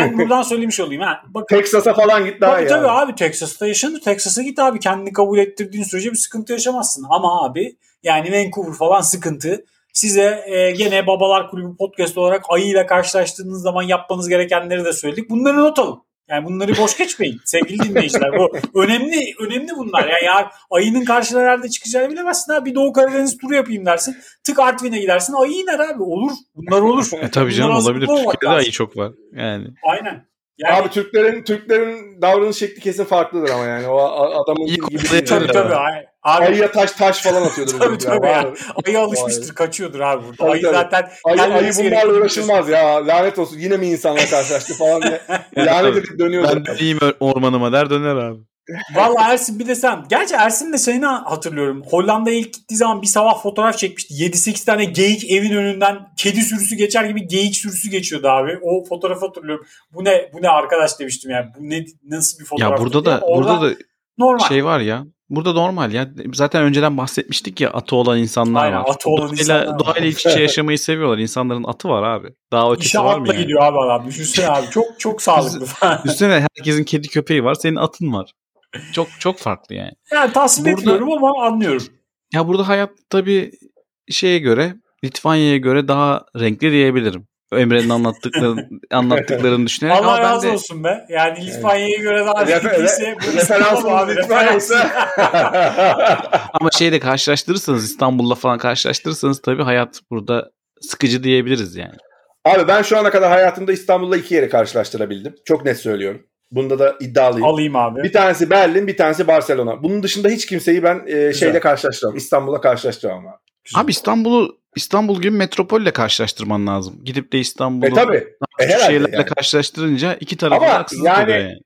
ben buradan söylemiş olayım. Ha. Bakın, Texas'a falan git daha Tabii tabii abi. abi Texas'ta yaşanır. Texas'a git abi kendini kabul ettirdiğin sürece bir sıkıntı yaşamazsın. Ama abi yani Vancouver falan sıkıntı. Size e, gene Babalar Kulübü podcast olarak ayıyla karşılaştığınız zaman yapmanız gerekenleri de söyledik. Bunları not alın. Yani bunları boş geçmeyin sevgili dinleyiciler. Bu önemli önemli bunlar. Yani ya ayının karşına nerede çıkacağını bilemezsin abi. Bir Doğu Karadeniz turu yapayım dersin. Tık Artvin'e gidersin. Ayı iner abi. Olur. Bunlar olur. E, tabii canım olabilir. Türkiye'de ayı çok var. Yani. Aynen. Yani, Abi Türklerin Türklerin davranış şekli kesin farklıdır ama yani o adamın İyi gibi değil. tabii tabii. Abi, Ayıya taş taş falan atıyordur. Tabii tabii ya. Ayı alışmıştır kaçıyordur abi burada. Tabii, ayı tabii. zaten Ayı, ayı bunlarla uğraşılmaz ya. Lanet olsun. Yine mi insanla karşılaştı falan diye. Lanet edip dönüyordur. Ben döneyim ormanıma der döner abi. Valla Ersin bir de sen. Gerçi Ersin de şeyini hatırlıyorum. Hollanda'ya ilk gittiği zaman bir sabah fotoğraf çekmişti. 7-8 tane geyik evin önünden kedi sürüsü geçer gibi geyik sürüsü geçiyordu abi. O fotoğrafı hatırlıyorum. Bu ne bu ne arkadaş demiştim yani. Bu ne nasıl bir fotoğraf? Ya burada da burada da normal. şey var ya. Burada normal ya. Zaten önceden bahsetmiştik ya atı olan insanlar Aynen, var. atı olan doğayla, insanlar doğayla iç içe yaşamayı seviyorlar. İnsanların atı var abi. Daha ötesi İşe var mı yani? gidiyor abi adam. Düşünsene abi. Çok çok sağlıklı. Üstüne herkesin kedi köpeği var. Senin atın var. Çok çok farklı yani. Yani tasvip Burada- etmiyorum ama anlıyorum. Ya burada hayat tabii şeye göre Litvanya'ya göre daha renkli diyebilirim. Emre'nin anlattıkları, anlattıklarını düşünerek. Allah Ama ben razı de- olsun be. Yani Litvanya'ya göre daha renkliyse bu İstanbul yoksa. Ama şeyle karşılaştırırsanız İstanbul'la falan karşılaştırırsanız tabii hayat burada sıkıcı diyebiliriz yani. Abi ben şu ana kadar hayatımda İstanbul'la iki yeri karşılaştırabildim. Çok net söylüyorum. Bunda da iddialıyım. Alayım abi. Bir tanesi Berlin, bir tanesi Barcelona. Bunun dışında hiç kimseyi ben e, şeyle karşılaştıramam. İstanbul'la karşılaştıramam abi. Abi İstanbul'u İstanbul gibi metropolle karşılaştırman lazım. Gidip de İstanbul'u E tabi. E, herhalde şehirlerle yani. karşılaştırınca iki tarafı Ama da haksızlık yani- yani.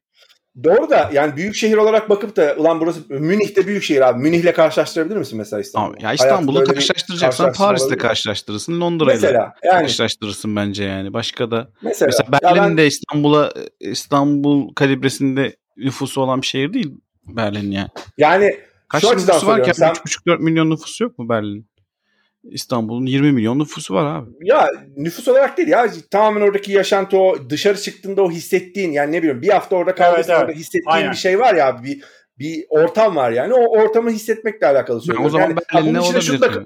Doğru da yani büyük şehir olarak bakıp da ulan burası Münih'te büyük şehir abi. Münih'le karşılaştırabilir misin mesela İstanbul'u? Abi, ya İstanbul'u karşılaştıracaksan mi? karşılaştırırsın, Londra'yla yani karşılaştırırsın bence yani. Başka da mesela, mesela Ya Berlin ben- de İstanbul'a İstanbul kalibresinde nüfusu olan bir şehir değil Berlin yani. yani Kaç Şu nüfusu var ki? soruyorum, sen- 3,5-4 milyon nüfusu yok mu Berlin? İstanbul'un 20 milyon nüfusu var abi. ya nüfus olarak değil ya tamamen oradaki yaşantı o dışarı çıktığında o hissettiğin yani ne bileyim bir hafta orada kaldıysan evet. orada hissettiğin Aynen. bir şey var ya abi bir bir ortam var yani o ortamı hissetmekle alakalı söylüyorum. o zaman yani, bunun içine şunu da,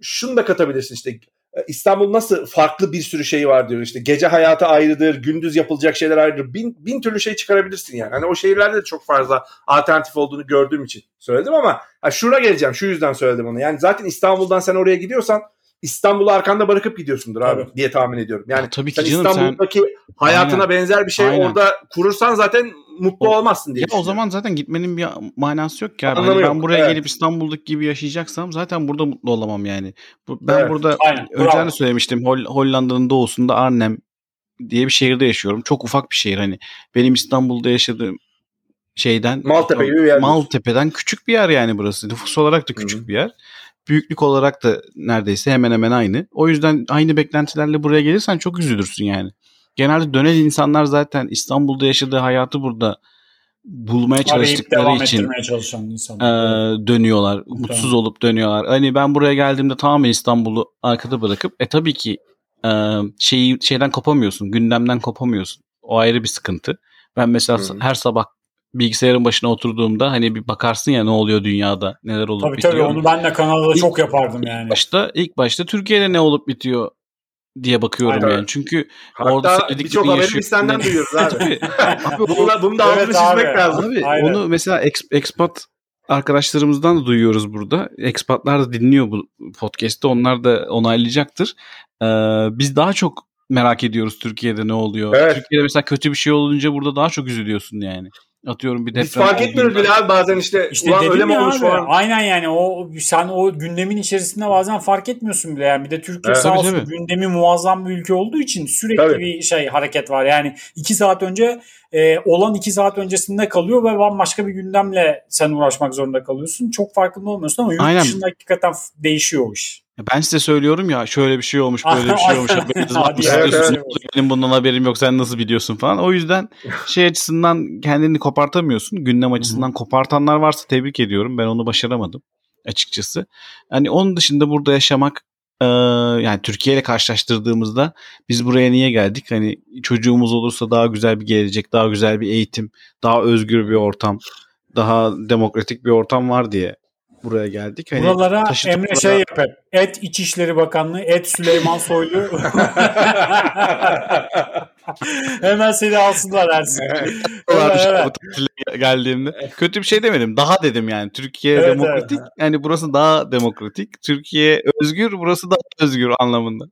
şunu da katabilirsin işte İstanbul nasıl farklı bir sürü şey var diyor. İşte gece hayatı ayrıdır gündüz yapılacak şeyler ayrıdır. Bin, bin türlü şey çıkarabilirsin yani. Hani o şehirlerde de çok fazla alternatif olduğunu gördüğüm için söyledim ama ha, şura geleceğim. Şu yüzden söyledim onu. Yani zaten İstanbul'dan sen oraya gidiyorsan İstanbul'u arkanda bırakıp gidiyorsundur abi Tabii. diye tahmin ediyorum. Yani Ya tabii ki sen canım, sen- İstanbul'daki hayatına Aynen. benzer bir şey Aynen. orada kurursan zaten mutlu O- olmazsın diye Ya o zaman zaten gitmenin bir manası yok ki abi. Hani ben yok, buraya evet. gelip İstanbul'daki gibi yaşayacaksam zaten burada mutlu olamam yani. Ben Evet, burada aynen, önceden de söylemiştim. Hol- Hollanda'nın doğusunda Arnhem diye bir şehirde yaşıyorum. Çok ufak bir şehir hani. Benim İstanbul'da yaşadığım şeyden Maltepe gibi bir yer. Maltepe'den küçük bir yer yani burası. Nüfus olarak da küçük bir yer. Büyüklük olarak da neredeyse hemen hemen aynı. O yüzden aynı beklentilerle buraya gelirsen çok üzülürsün yani. Genelde dönen insanlar zaten İstanbul'da yaşadığı hayatı burada bulmaya Arayıp çalıştıkları devam için e, dönüyorlar. Mutsuz olup dönüyorlar. Hani ben buraya geldiğimde tamamen İstanbul'u arkada bırakıp e tabii ki e, şeyi şeyden kopamıyorsun. Gündemden kopamıyorsun. O ayrı bir sıkıntı. Ben mesela Hı. her sabah bilgisayarın başına oturduğumda hani bir bakarsın ya ne oluyor dünyada, neler olup Tabii bitiyor. tabii onu ben de Kanada'da İlk- çok yapardım yani. başta ilk başta Türkiye'de ne olup bitiyor diye bakıyorum Aynen. yani. Çünkü orada Hatta sevdiklerini birçok haberi yaşıyor. biz senden duyuyoruz abi. Tabii. Bunu da, bunu da altını Evet abi. çizmek lazım. Abi Aynen. onu mesela expat arkadaşlarımızdan da duyuyoruz burada. Expatlar da dinliyor bu podcast'te. Onlar da onaylayacaktır. Ee, biz daha çok merak ediyoruz Türkiye'de ne oluyor. Evet. Türkiye'de mesela kötü bir şey olunca burada daha çok üzülüyorsun yani. Atıyorum bir deprem Biz fark etmiyoruz bile abi bazen işte, İşte ulan öyle mi abi, falan. Aynen yani o sen o gündemin içerisinde bazen fark etmiyorsun bile yani. Bir de Türkiye Evet. sağ Tabii, olsun tabii. gündemi muazzam bir ülke olduğu için sürekli Tabii. bir şey hareket var. Yani iki saat önce e, olan iki saat öncesinde kalıyor ve bambaşka bir gündemle sen uğraşmak zorunda kalıyorsun. Çok farkında olmuyorsun ama yurt Aynen. dışında hakikaten değişiyor o iş. Ben size söylüyorum ya şöyle bir şey olmuş böyle bir şey olmuş. Haberiniz var mı? evet. Benim bundan haberim yok sen nasıl biliyorsun falan. O yüzden şey açısından kendini kopartamıyorsun. Gündem açısından kopartanlar varsa tebrik ediyorum. Ben onu başaramadım açıkçası. Hani onun dışında burada yaşamak e, yani Türkiye ile karşılaştırdığımızda biz buraya niye geldik? Hani çocuğumuz olursa daha güzel bir gelecek, daha güzel bir eğitim, daha özgür bir ortam, daha demokratik bir ortam var diye buraya geldik. Hani Buralara Emre şey yap hep. Et İçişleri Bakanlığı, et Süleyman Soylu. Hemen seni alsınlar Ersin. Evet, evet. bu tatile geldiğimde. Kötü bir şey demedim. Daha dedim yani. Türkiye Evet, demokratik. Yani burası daha demokratik. Türkiye özgür. Burası daha özgür anlamında.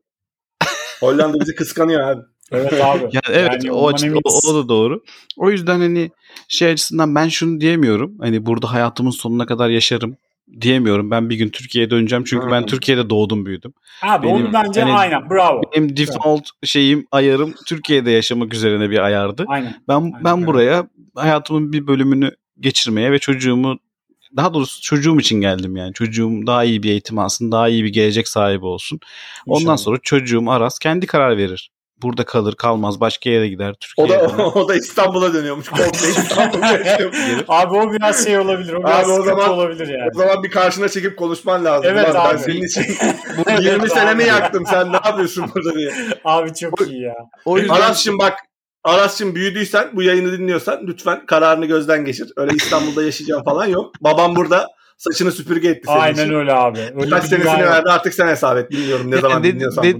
Hollanda bizi kıskanıyor abi. Evet abi. Yani evet Yani o, ondan açı- eminiz. o, o da doğru. O yüzden hani şey açısından ben şunu diyemiyorum. Hani burada hayatımın sonuna kadar yaşarım diyemiyorum. Ben bir gün Türkiye'ye döneceğim. Çünkü ben. Türkiye'de doğdum büyüdüm. Abi Benim- onu bence hani- aynen bravo. Benim default şeyim ayarım Türkiye'de yaşamak üzerine bir ayardı. Aynen. Ben ben öyle. buraya hayatımın bir bölümünü geçirmeye ve çocuğumu daha doğrusu çocuğum için geldim yani. Çocuğum daha iyi bir eğitim alsın, daha iyi bir gelecek sahibi olsun. Ondan İnşallah. sonra çocuğum Aras kendi karar verir. Burada kalır, kalmaz, başka yere gider, O Türkiye'ye. da döner. o da İstanbul'a dönüyormuş. Komple İstanbul'a yaşıyormuş. Abi o biraz şey olabilir. O biraz Abi o zaman- olabilir yani. O zaman bir karşına çekip konuşman lazım. Evet Ulan ben abi. senin için bu 20 senemi yaktım. Sen ne yapıyorsun burada diye. Abi çok iyi ya. O yüzden Aras'cığım bak Aras'cığım büyüdüysen bu yayını dinliyorsan lütfen kararını gözden geçir. Öyle İstanbul'da yaşayacağım falan yok. Babam burada saçını süpürge etti senin Aynen için. öyle abi. Öyle Kaç senesini verdi artık sen hesap et. Bilmiyorum ne zaman de- dinliyorsan. de-.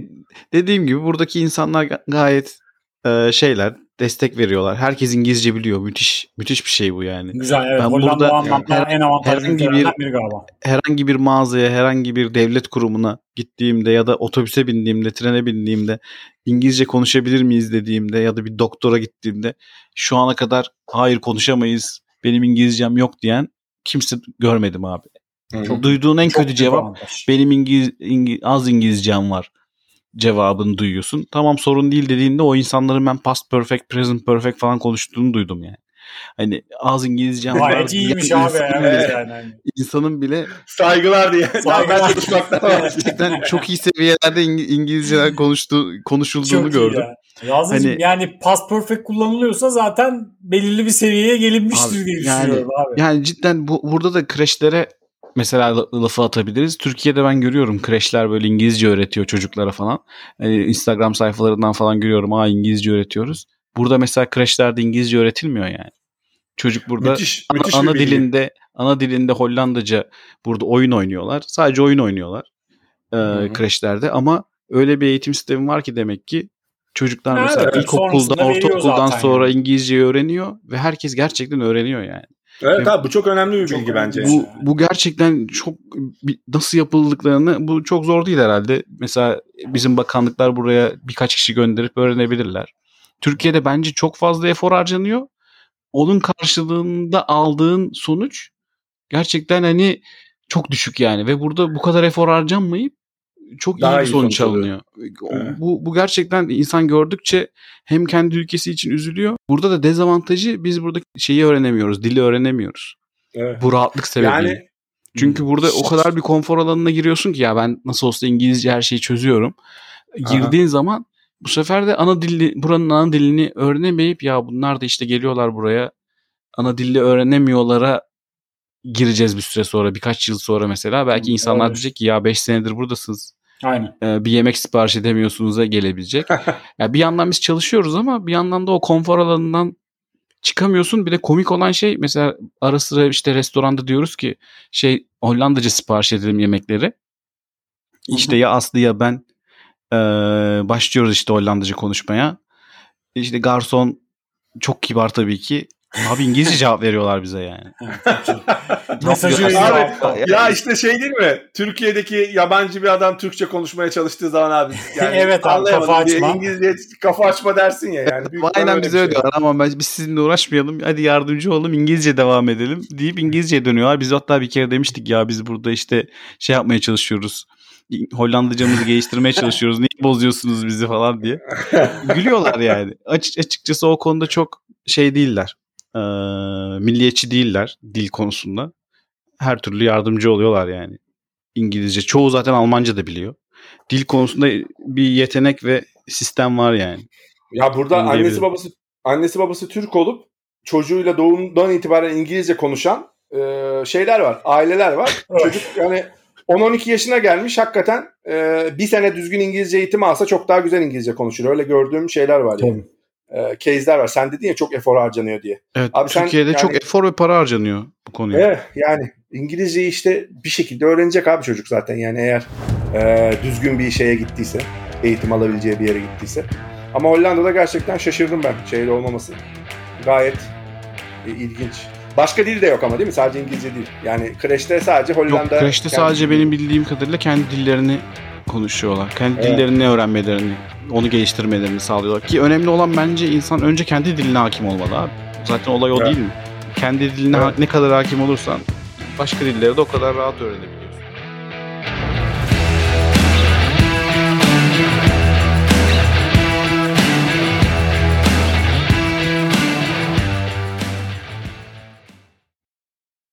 Dediğim gibi buradaki insanlar ga- gayet e, şeyler, destek veriyorlar. Herkes İngilizce biliyor. Müthiş müthiş bir şey bu yani. Güzel evet. Ben Hollanda burada anlamda her- en avantajlı herhangi bir- biri galiba. herhangi bir mağazaya, herhangi bir devlet kurumuna gittiğimde ya da otobüse bindiğimde, trene bindiğimde İngilizce konuşabilir miyiz dediğimde ya da bir doktora gittiğimde şu ana kadar hayır konuşamayız, benim İngilizcem yok diyen kimse görmedim abi. Çok Duyduğun en Çok kötü cevap avantaj. benim İngiliz, İngi- az İngilizcem var cevabını duyuyorsun. Tamam sorun değil dediğinde o insanların ben past perfect, present perfect falan konuştuğunu duydum yani. Hani az İngilizcem var. Gayet iyiymiş abi. insan Evet bile- yani. İnsanın bile Saygılar diye. Saygılar. vazgeçtim. gerçekten çok iyi seviyelerde İng- İngilizceler konuştu, konuşulduğunu Çok gördüm. ya. Yazıcım Hani- yani past perfect kullanılıyorsa zaten belirli bir seviyeye gelinmiştir Abi, diye yani- düşünüyorum abi. Yani cidden bu, burada da kreşlere mesela la- lafı atabiliriz. Türkiye'de ben görüyorum kreşler böyle İngilizce öğretiyor çocuklara falan. Hani Instagram sayfalarından falan görüyorum. Aa İngilizce öğretiyoruz. Burada mesela kreşlerde İngilizce öğretilmiyor yani. Çocuk burada Müthiş, ana, müthiş ana bilgi. dilinde ana dilinde Hollandaca burada oyun oynuyorlar. Sadece oyun oynuyorlar e, kreşlerde ama öyle bir eğitim sistemi var ki demek ki çocuklar Ha, mesela evet, ilkokuldan, ortaokuldan sonra yani. İngilizceyi öğreniyor ve herkes gerçekten öğreniyor yani. Evet abi bu çok önemli bir Çok bilgi bence. Bu, bu gerçekten çok nasıl yapıldıklarını bu çok zor değil herhalde. Mesela bizim bakanlıklar buraya birkaç kişi gönderip öğrenebilirler. Türkiye'de bence çok fazla efor harcanıyor. Onun karşılığında aldığın sonuç gerçekten hani çok düşük yani ve burada bu kadar efor harcanmayıp çok Daha iyi bir sonuç alınıyor. Evet. Bu, bu gerçekten insan gördükçe hem kendi ülkesi için üzülüyor. Burada da dezavantajı biz burada şeyi öğrenemiyoruz, dili öğrenemiyoruz. Evet. Bu rahatlık sebebiyle. Yani Çünkü burada o kadar bir konfor alanına giriyorsun ki ya ben nasıl olsa İngilizce her şeyi çözüyorum. Girdiğin zaman bu sefer de ana dili buranın ana dilini öğrenemeyip ya bunlar da işte geliyorlar buraya ana dili öğrenemiyorlara gireceğiz bir süre sonra birkaç yıl sonra mesela belki insanlar Evet. diyecek ki ya 5 senedir buradasınız Aynen. e, bir yemek sipariş edemiyorsunuz'a gelebilecek. ya bir yandan biz çalışıyoruz ama bir yandan da o konfor alanından çıkamıyorsun. Bir de komik olan şey mesela ara sıra işte restoranda diyoruz ki şey Hollandaca sipariş edelim yemekleri. İşte ya Aslı ya ben e, başlıyoruz işte Hollandaca konuşmaya. İşte garson çok kibar tabii ki. Abi İngilizce cevap veriyorlar bize yani. Mesajı Abi, ya işte şey değil mi? Türkiye'deki yabancı bir adam Türkçe konuşmaya çalıştığı zaman abi. Yani Evet abi, kafa açma. İngilizce kafa açma dersin ya. Yani büyük Aynen bize öyle şey. diyorlar ama ben, biz sizinle uğraşmayalım. Hadi yardımcı olalım İngilizce devam edelim deyip İngilizceye dönüyorlar. Biz hatta bir kere demiştik ya biz burada işte şey yapmaya çalışıyoruz. Hollandacamızı geliştirmeye çalışıyoruz. Niye bozuyorsunuz bizi falan diye. Gülüyorlar yani. Açık, açıkçası o konuda çok şey değiller. Ee, milliyetçi değiller dil konusunda. Her türlü yardımcı oluyorlar yani. İngilizce. Çoğu zaten Almanca da biliyor. Dil konusunda bir yetenek ve sistem var yani. Ya burada annesi babası annesi babası Türk olup çocuğuyla doğumdan itibaren İngilizce konuşan e, şeyler var. Aileler var. Çocuk yani 10-12 yaşına gelmiş hakikaten e, bir sene düzgün İngilizce eğitimi alsa çok daha güzel İngilizce konuşur. Öyle gördüğüm şeyler var yani. E, case'ler var. Sen dedin ya çok efor harcanıyor diye. Evet, Abi sen Türkiye'de yani- çok efor ve para harcanıyor bu konuya. Evet yani İngilizceyi işte bir şekilde öğrenecek abi çocuk zaten yani eğer e, düzgün bir şeye gittiyse, eğitim alabileceği bir yere gittiyse. Ama Hollanda'da gerçekten şaşırdım ben şeyle olmaması. Gayet e, ilginç. Başka dil de yok ama değil mi? Sadece İngilizce değil. Yani kreşte sadece Yok, Hollanda. kreşte kendi sadece benim bildiğim kadarıyla kendi dillerini konuşuyorlar. Kendi Evet. dillerini öğrenmelerini, onu geliştirmelerini sağlıyorlar. Ki önemli olan bence insan önce kendi diline hakim olmalı abi. Zaten olay o Evet. değil mi? Kendi diline Evet. ne kadar hakim olursan başka dilleri de o kadar rahat öğrenebiliyor.